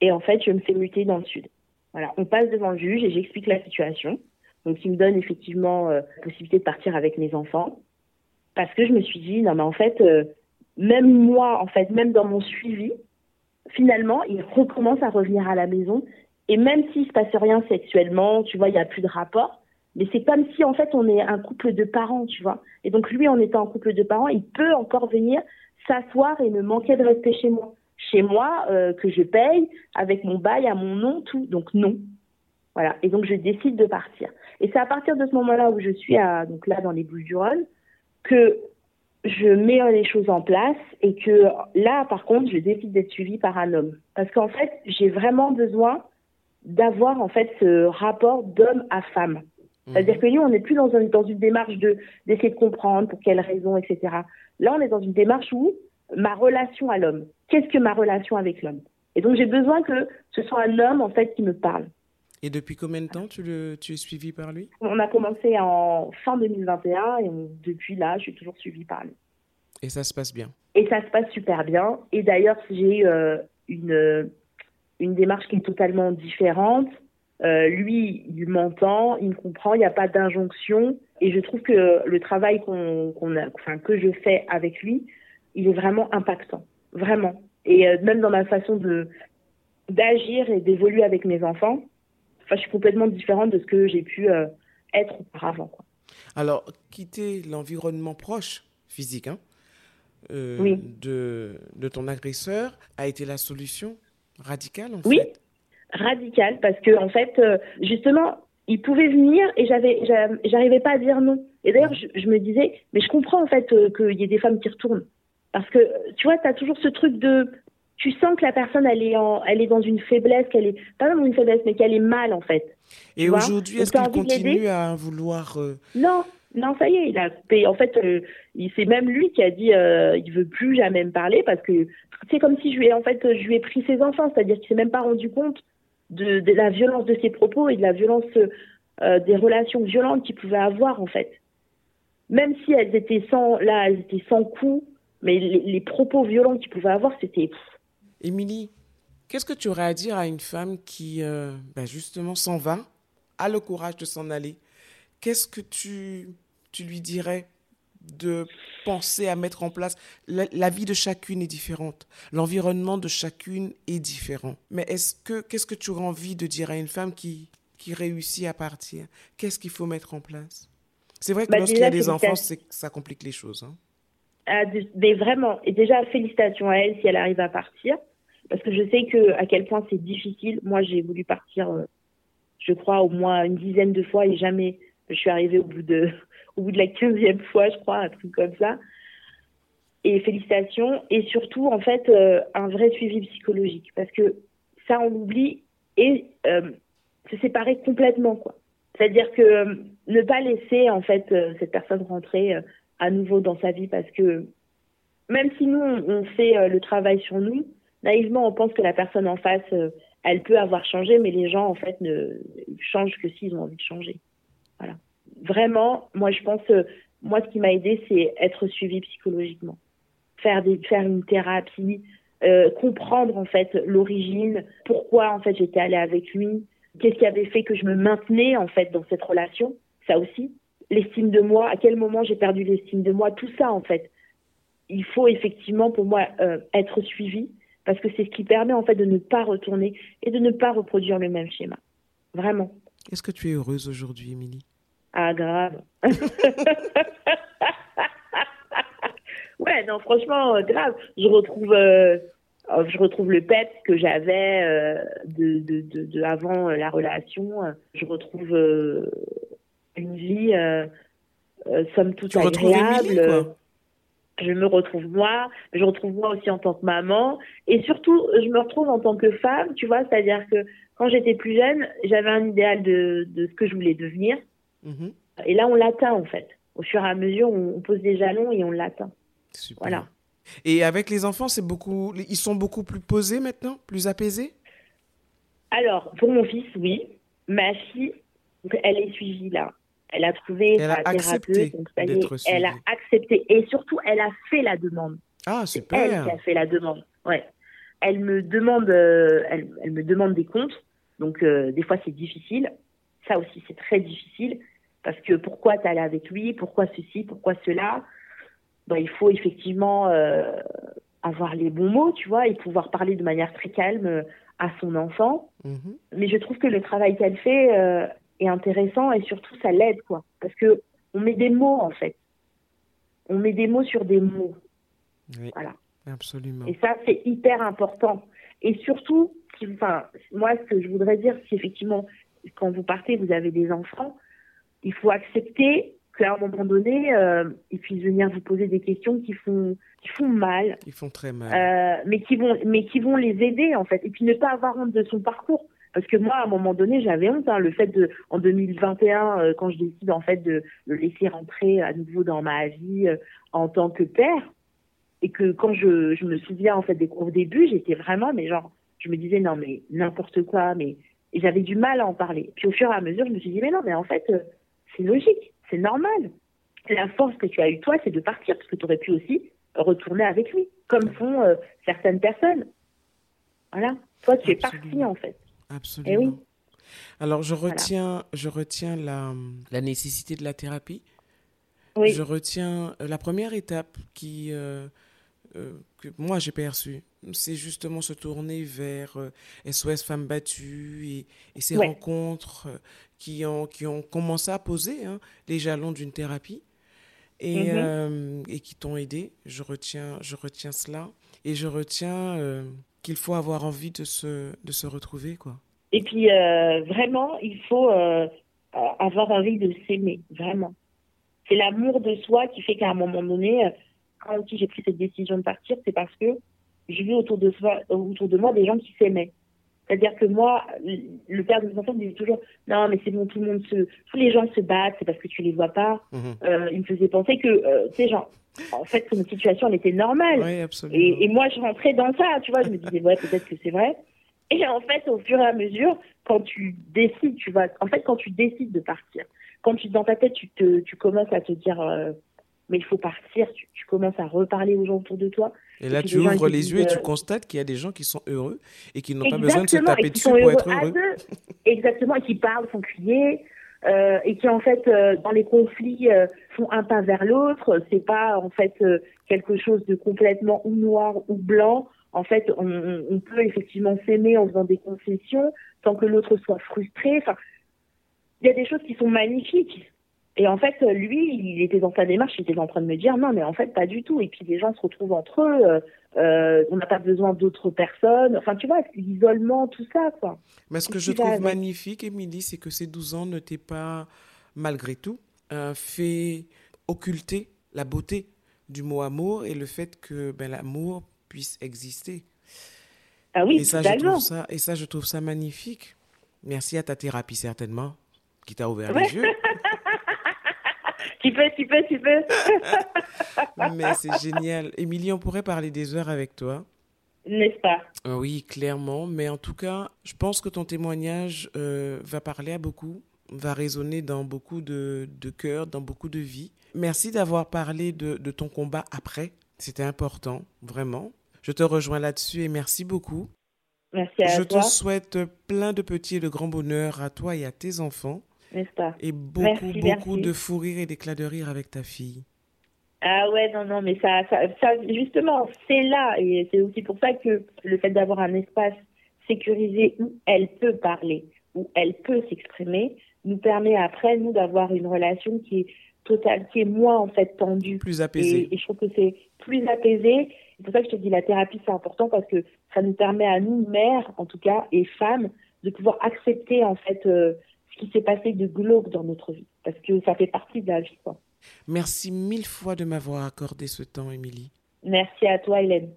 et en fait, je me fais muter dans le sud. Voilà, on passe devant le juge et j'explique la situation. Donc, il me donne effectivement la possibilité de partir avec mes enfants. parce que je me suis dit, non, mais en fait, même moi, en fait, même dans mon suivi, finalement, il recommence à revenir à la maison. Et même s'il se passe rien sexuellement, tu vois, il n'y a plus de rapport. Mais c'est comme si, en fait, on est un couple de parents, tu vois. Et donc, lui, en étant un couple de parents, il peut encore venir s'asseoir et me manquer de rester chez moi. Chez moi, euh, que je paye, avec mon bail à mon nom, tout. Donc, non. Voilà. Et donc, je décide de partir. Et c'est à partir de ce moment-là où je suis donc là, dans les Bouches du Rhône, que je mets les choses en place et que là, par contre, je décide d'être suivie par un homme. Parce qu'en fait, j'ai vraiment besoin d'avoir, en fait, ce rapport d'homme à femme. C'est-à-dire mhm. que nous, on n'est plus dans, dans une démarche de d'essayer de comprendre pour quelles raisons, etc. Là, on est dans une démarche où ma relation à l'homme. Qu'est-ce que ma relation avec l'homme? Et donc, j'ai besoin que ce soit un homme, en fait, qui me parle. Et depuis combien de temps tu, le, tu es suivi par lui? On a commencé en fin 2021 et depuis là, je suis toujours suivie par lui. Et ça se passe bien? Et ça se passe super bien. Et d'ailleurs, j'ai euh, une, une démarche qui est totalement différente. Euh, lui, il m'entend, il me comprend, il n'y a pas d'injonction. Et je trouve que le travail qu'on, a, enfin, que je fais avec lui, il est vraiment impactant. Vraiment. Et euh, même dans ma façon de, d'agir et d'évoluer avec mes enfants, Enfin, je suis complètement différente de ce que j'ai pu euh, être auparavant. Quoi. Alors, quitter l'environnement proche, physique, hein, euh, de, de ton agresseur a été la solution radicale en oui, radicale, parce que en fait, euh, justement, il pouvait venir et j'avais, j'arrivais pas à dire non. Et d'ailleurs, je, je, me disais, mais je comprends en fait qu'il y ait des femmes qui retournent. Parce que, tu vois, tu as toujours ce truc de tu sens que la personne, elle est, en, elle est dans une faiblesse, qu'elle est pas dans une faiblesse, mais qu'elle est mal en fait. Et aujourd'hui, est-ce qu'il continue à vouloir euh, Non, non, ça y est, il a coupé. En fait, euh, c'est même lui qui a dit, euh, il veut plus jamais me parler parce que c'est comme si je lui ai, en fait, je lui ai pris ses enfants, c'est-à-dire qu'il s'est même pas rendu compte de, de, la violence de ses propos et de la violence euh, des relations violentes qu'il pouvait avoir en fait. Même si elles étaient sans, là, elles étaient sans coup, mais les, les propos violents qu'il pouvait avoir, c'était Émilie, qu'est-ce que tu aurais à dire à une femme qui, euh, ben justement, s'en va, a le courage de s'en aller? Qu'est-ce que tu, tu lui dirais de penser à mettre en place? La, vie de chacune est différente, l'environnement de chacune est différent. Mais est-ce que qu'est-ce que tu aurais envie de dire à une femme qui qui réussit à partir? Qu'est-ce qu'il faut mettre en place? C'est vrai que bah, lorsqu'il y a des enfants, ça complique les choses. Hein. Ah, mais vraiment, et déjà félicitations à elle si elle arrive à partir parce que je sais que à quel point c'est difficile. Moi, j'ai voulu partir, euh, je crois, au moins une dizaine de fois et jamais je suis arrivée au bout de, au bout de la quinzième fois, je crois, un truc comme ça. Et félicitations. Et surtout, en fait, euh, un vrai suivi psychologique. Parce que ça, on l'oublie et euh, se séparer complètement, quoi. C'est-à-dire que ne pas laisser, en fait, cette personne rentrer à nouveau dans sa vie parce que même si nous, on fait le travail sur nous, naïvement, on pense que la personne en face, euh, elle peut avoir changé, mais les gens, en fait, ne changent que s'ils ont envie de changer. Voilà. Vraiment, moi, je pense, euh, moi, ce qui m'a aidé, c'est être suivi psychologiquement. Faire, des, faire une thérapie, euh, comprendre, en fait, l'origine, pourquoi, en fait, j'étais allée avec lui, qu'est-ce qui avait fait que je me maintenais, en fait, dans cette relation, ça aussi. L'estime de moi, à quel moment j'ai perdu l'estime de moi, tout ça, en fait. Il faut effectivement, pour moi, être suivi parce que c'est ce qui permet en fait de ne pas retourner et de ne pas reproduire le même schéma. Vraiment. Est-ce que tu es heureuse aujourd'hui, Émilie? Ah, grave. ouais, non, franchement, euh, grave. Je retrouve, euh, oh, je retrouve le pep que j'avais euh, de, de, de, avant la relation. Je retrouve une vie, somme toute tu agréable. Je me retrouve moi, je retrouve moi aussi en tant que maman, et surtout, je me retrouve en tant que femme, tu vois, c'est-à-dire que quand j'étais plus jeune, j'avais un idéal de, de, ce que je voulais devenir, mhm. et là, on l'atteint en fait. Au fur et à mesure, on, pose des jalons et on l'atteint. Voilà. Et avec les enfants, c'est beaucoup, ils sont beaucoup plus posés maintenant, plus apaisés? Alors, pour mon fils, oui. Ma fille, elle est suivie là. Elle a trouvé elle a accepté elle a accepté et surtout elle a fait la demande. Ah super. Elle qui a fait la demande. Ouais. Elle me demande, euh, elle, me demande des comptes. Donc euh, des fois c'est difficile. Ça aussi c'est très difficile parce que pourquoi tu allé avec lui, pourquoi ceci, pourquoi cela? bah, il faut effectivement euh, avoir les bons mots, tu vois, et pouvoir parler de manière très calme à son enfant. Mhm. Mais je trouve que le travail qu'elle fait est intéressant et surtout ça l'aide, quoi. Parce que on met des mots en fait. On met des mots sur des mots. Oui, Voilà. absolument. Et ça, c'est hyper important. Et surtout, enfin, moi, ce que je voudrais dire, si effectivement, quand vous partez, vous avez des enfants, il faut accepter qu'à un moment donné, euh, ils puissent venir vous poser des questions qui font, qui font mal, Ils font très mal. euh, mais qui vont, mais qui vont les aider en fait. Et puis ne pas avoir honte de son parcours. Parce que moi, à un moment donné, j'avais honte. hein, le fait de, en 2021, euh, quand je décide en fait de le laisser rentrer à nouveau dans ma vie euh, en tant que père, et que quand je, je me souviens en fait des au début, j'étais vraiment, mais genre, je me disais non mais n'importe quoi, mais et j'avais du mal à en parler. Puis au fur et à mesure, je me suis dit mais non, mais en fait, euh, c'est logique, c'est normal. La force que tu as eu toi, c'est de partir parce que tu aurais pu aussi retourner avec lui, comme font certaines personnes. Voilà. Toi, tu es parti en fait. Absolument. Eh oui. Alors, je retiens, je retiens la, la nécessité de la thérapie. Oui. Je retiens euh, la première étape qui, euh, euh, que moi j'ai perçue. C'est justement se tourner vers euh, SOS Femmes Battues et, et ces Ouais. rencontres qui ont, qui ont commencé à poser hein, les jalons d'une thérapie et, Mhm. euh, et qui t'ont aidé. Je retiens, je retiens cela et je retiens qu'il faut avoir envie de se, de se retrouver. quoi. Et puis euh, vraiment, il faut euh, euh, avoir envie de s'aimer, vraiment. C'est l'amour de soi qui fait qu'à un moment donné, quand aussi j'ai pris cette décision de partir, c'est parce que j'ai vu autour de, soi, autour de moi des gens qui s'aimaient. C'est-à-dire que moi, le père de mes enfants me disait toujours non mais c'est bon, tout le monde se, tous les gens se battent, c'est parce que tu les vois pas. Euh, il me faisait penser que, euh, sais, genre, en fait, que notre situation elle était normale. Oui, absolument. Et, et moi, je rentrais dans ça, tu vois, je me disais, ouais, peut-être que c'est vrai. Et en fait, au fur et à mesure, quand tu décides, tu vois, en fait, quand tu décides de partir, quand tu, dans ta tête, tu, te, tu commences à te dire, euh, mais il faut partir, tu, tu commences à reparler aux gens autour de toi. Et là, tu ouvres les yeux et tu euh, constates qu'il y a des gens qui sont heureux et qui n'ont pas besoin de se taper dessus pour être heureux. deux. Exactement, et qui parlent, font crier, euh, et qui en fait, euh, dans les conflits, euh, font un pas vers l'autre. C'est pas en fait quelque chose de complètement ou noir ou blanc. En fait, on, peut effectivement s'aimer en faisant des concessions sans que l'autre soit frustré. Enfin, il y a des choses qui sont magnifiques. Et en fait, lui, il était dans sa démarche, il était en train de me dire non, mais en fait, pas du tout. Et puis les gens se retrouvent entre eux. euh, euh, on n'a pas besoin d'autres personnes. Enfin, tu vois, l'isolement, tout ça, quoi. Mais ce que je trouve avec. magnifique, Émilie, c'est que ces 12 ans ne t'aient pas, malgré tout, euh, fait occulter la beauté du mot amour et le fait que ben, l'amour puisse exister. Ah oui, et, ça, je trouve ça, et ça, je trouve ça magnifique. Merci à ta thérapie, certainement, qui t'a ouvert Ouais. les yeux. Tu peux, tu peux, tu peux. Mais c'est génial. Émilie, on pourrait parler des heures avec toi. N'est-ce pas? Euh, Oui, clairement. Mais en tout cas, je pense que ton témoignage euh, va parler à beaucoup, va résonner dans beaucoup de, de cœurs, dans beaucoup de vies. Merci d'avoir parlé de, de ton combat après. C'était important, vraiment. Je te rejoins là-dessus et merci beaucoup. Merci à Je toi, te souhaite plein de petits et de grands bonheurs à toi et à tes enfants. n'est-ce pas? Et beaucoup, Merci, beaucoup merci. de fou rire et d'éclats de rire avec ta fille. Ah ouais, non, non, mais ça, ça, ça justement, c'est là. Et c'est aussi pour ça que le fait d'avoir un espace sécurisé où elle peut parler, où elle peut s'exprimer, nous permet après, nous, d'avoir une relation qui est totale, qui est moins, en fait, tendue. Plus apaisé. Et, et je trouve que c'est plus apaisé. C'est pour ça que je te dis la thérapie, c'est important parce que ça nous permet à nous, mères en tout cas, et femmes, de pouvoir accepter en fait euh, ce qui s'est passé de glauque dans notre vie. Parce que ça fait partie de la vie. Quoi. Merci mille fois de m'avoir accordé ce temps, Émilie. Merci à toi, Hélène.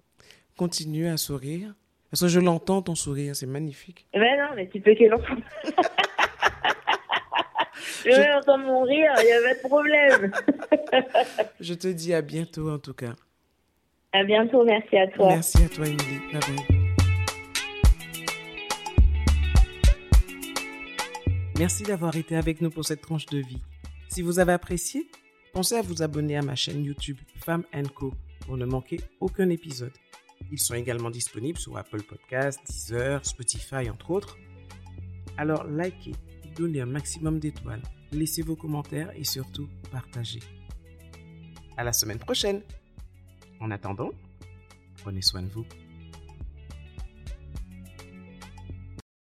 Continue à sourire. Parce que je l'entends, ton sourire, c'est magnifique. Mais non, mais tu peux que l'entendre. Je vais entendre mon rire, il n'y a pas de problème. Je te dis à bientôt, en tout cas. À bientôt, merci à toi. Merci à toi, Émilie. Bye bye. Merci d'avoir été avec nous pour cette tranche de vie. Si vous avez apprécié, pensez à vous abonner à ma chaîne YouTube Femme Co pour ne manquer aucun épisode. Ils sont également disponibles sur Apple Podcasts, Deezer, Spotify, entre autres. Alors likez, donnez un maximum d'étoiles, laissez vos commentaires et surtout partagez. À la semaine prochaine. En attendant, prenez soin de vous.